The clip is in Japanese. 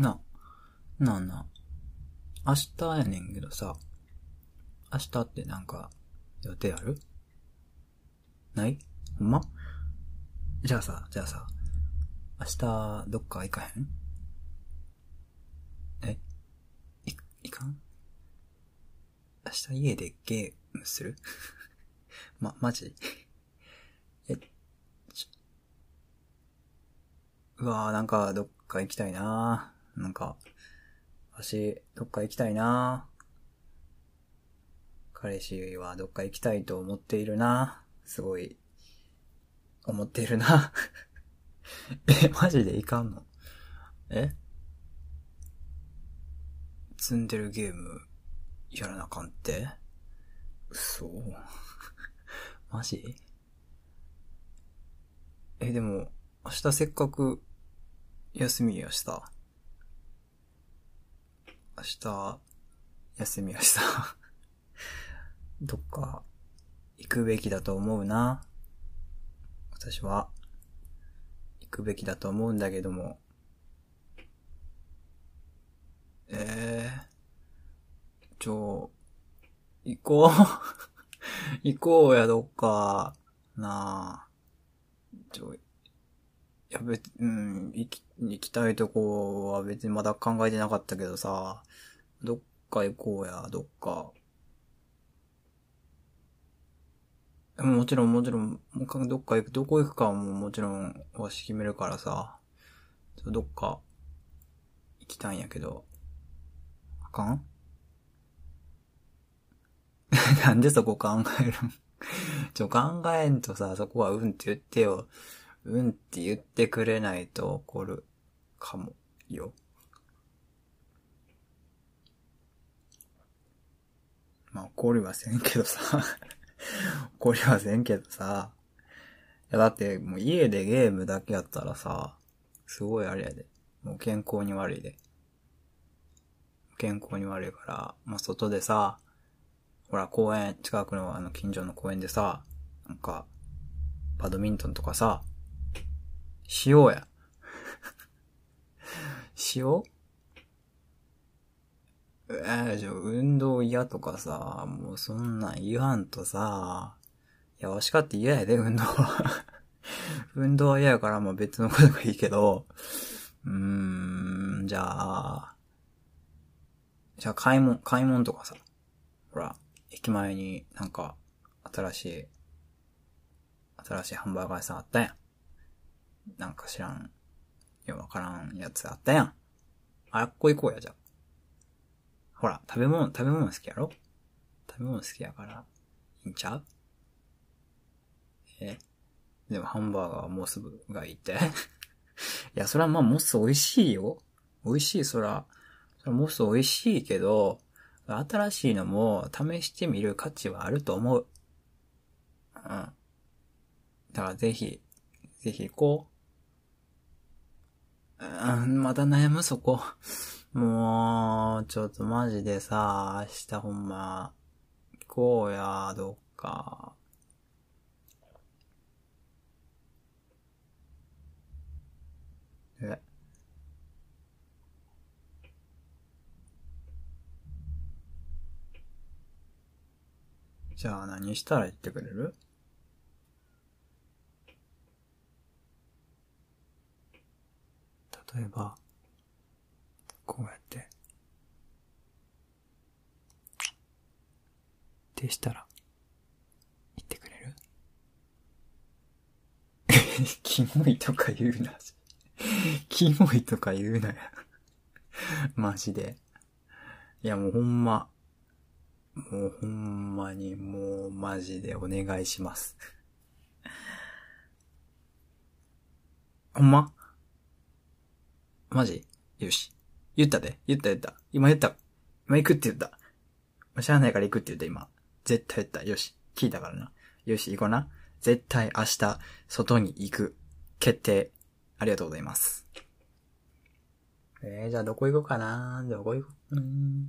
な、なあな、明日やねんけどさ、明日ってなんか、予定ある？ない？ほんま？じゃあさ、じゃあさ、明日、どっか行かへん？え？い、いかん？明日家でゲームする？ま、マジ？え、ちょ、うわぁ、なんか、どっか行きたいなぁなんか、私、どっか行きたいな。彼氏はどっか行きたいと思っているな。すごい、思っているな。え、マジでいかんの？え？積んでるゲーム、やらなあかんって？嘘。マジ？え、でも、明日せっかく、休みやした。明日、休みやした。どっか、行くべきだと思うな。私は、行くべきだと思うんだけども。ええー、ちょ、行こう。行こうや、どっか。なあ。ちょ、いや、別、うん、行き、行きたいとこは別にまだ考えてなかったけどさ、どっか行こうや、どっか。もちろん、もちろん、どっか行く、どこ行くかももちろん、わし決めるからさ、どっか、行きたいんやけど、あかん？なんでそこ考えるん？ちょ、考えんとさ、そこはうんって言ってよ。うんって言ってくれないと怒るかもよ。まあ怒りはせんけどさ。怒りはせんけどさ。いやだってもう家でゲームだけやったらさ、すごいあれやで。もう健康に悪いで。健康に悪いから、まあ外でさ、ほら公園、近くのあの近所の公園でさ、なんか、バドミントンとかさ、しようや。しようえー、じゃ運動嫌とかさ、もうそんなん言わんとさ、いや、わしかって嫌やで、運動は。運動は嫌やから、まあ別のことがいいけど、うーん、じゃあ、じゃあ買い物、買い物とかさ、ほら、駅前になんか、新しい、新しいハンバーガー屋さんあったやん。なんか知らん、よわからんやつあったやん。あっこ行こうや、じゃ。ほら、食べ物、食べ物好きやろ？食べ物好きやから、いいんちゃう？え？でもハンバーガーはモスがいて。いや、それはまあモス美味しいよ。美味しい、そら。そらモス美味しいけど、新しいのも試してみる価値はあると思う。うん。だからぜひ、ぜひ行こうう。うん、また悩む？そこ。もう、ちょっとマジでさ、明日ほんま、行こうや、どっか。え？じゃあ何したら言ってくれる？例えば、こうやって。ってしたら、言ってくれる？キモいとか言うな。キモいとか言うなよ。マジで。いやもうほんま。もうほんまにもうマジでお願いします。ほんま？マジ？よし。言ったで。言った言った。今言った。今行くって言った。しゃあないから行くって言った今。絶対言った。よし。聞いたからな。よし、行こうな。絶対明日、外に行く。決定。ありがとうございます。えー、じゃあどこ行こうかなどこ行こう？うーん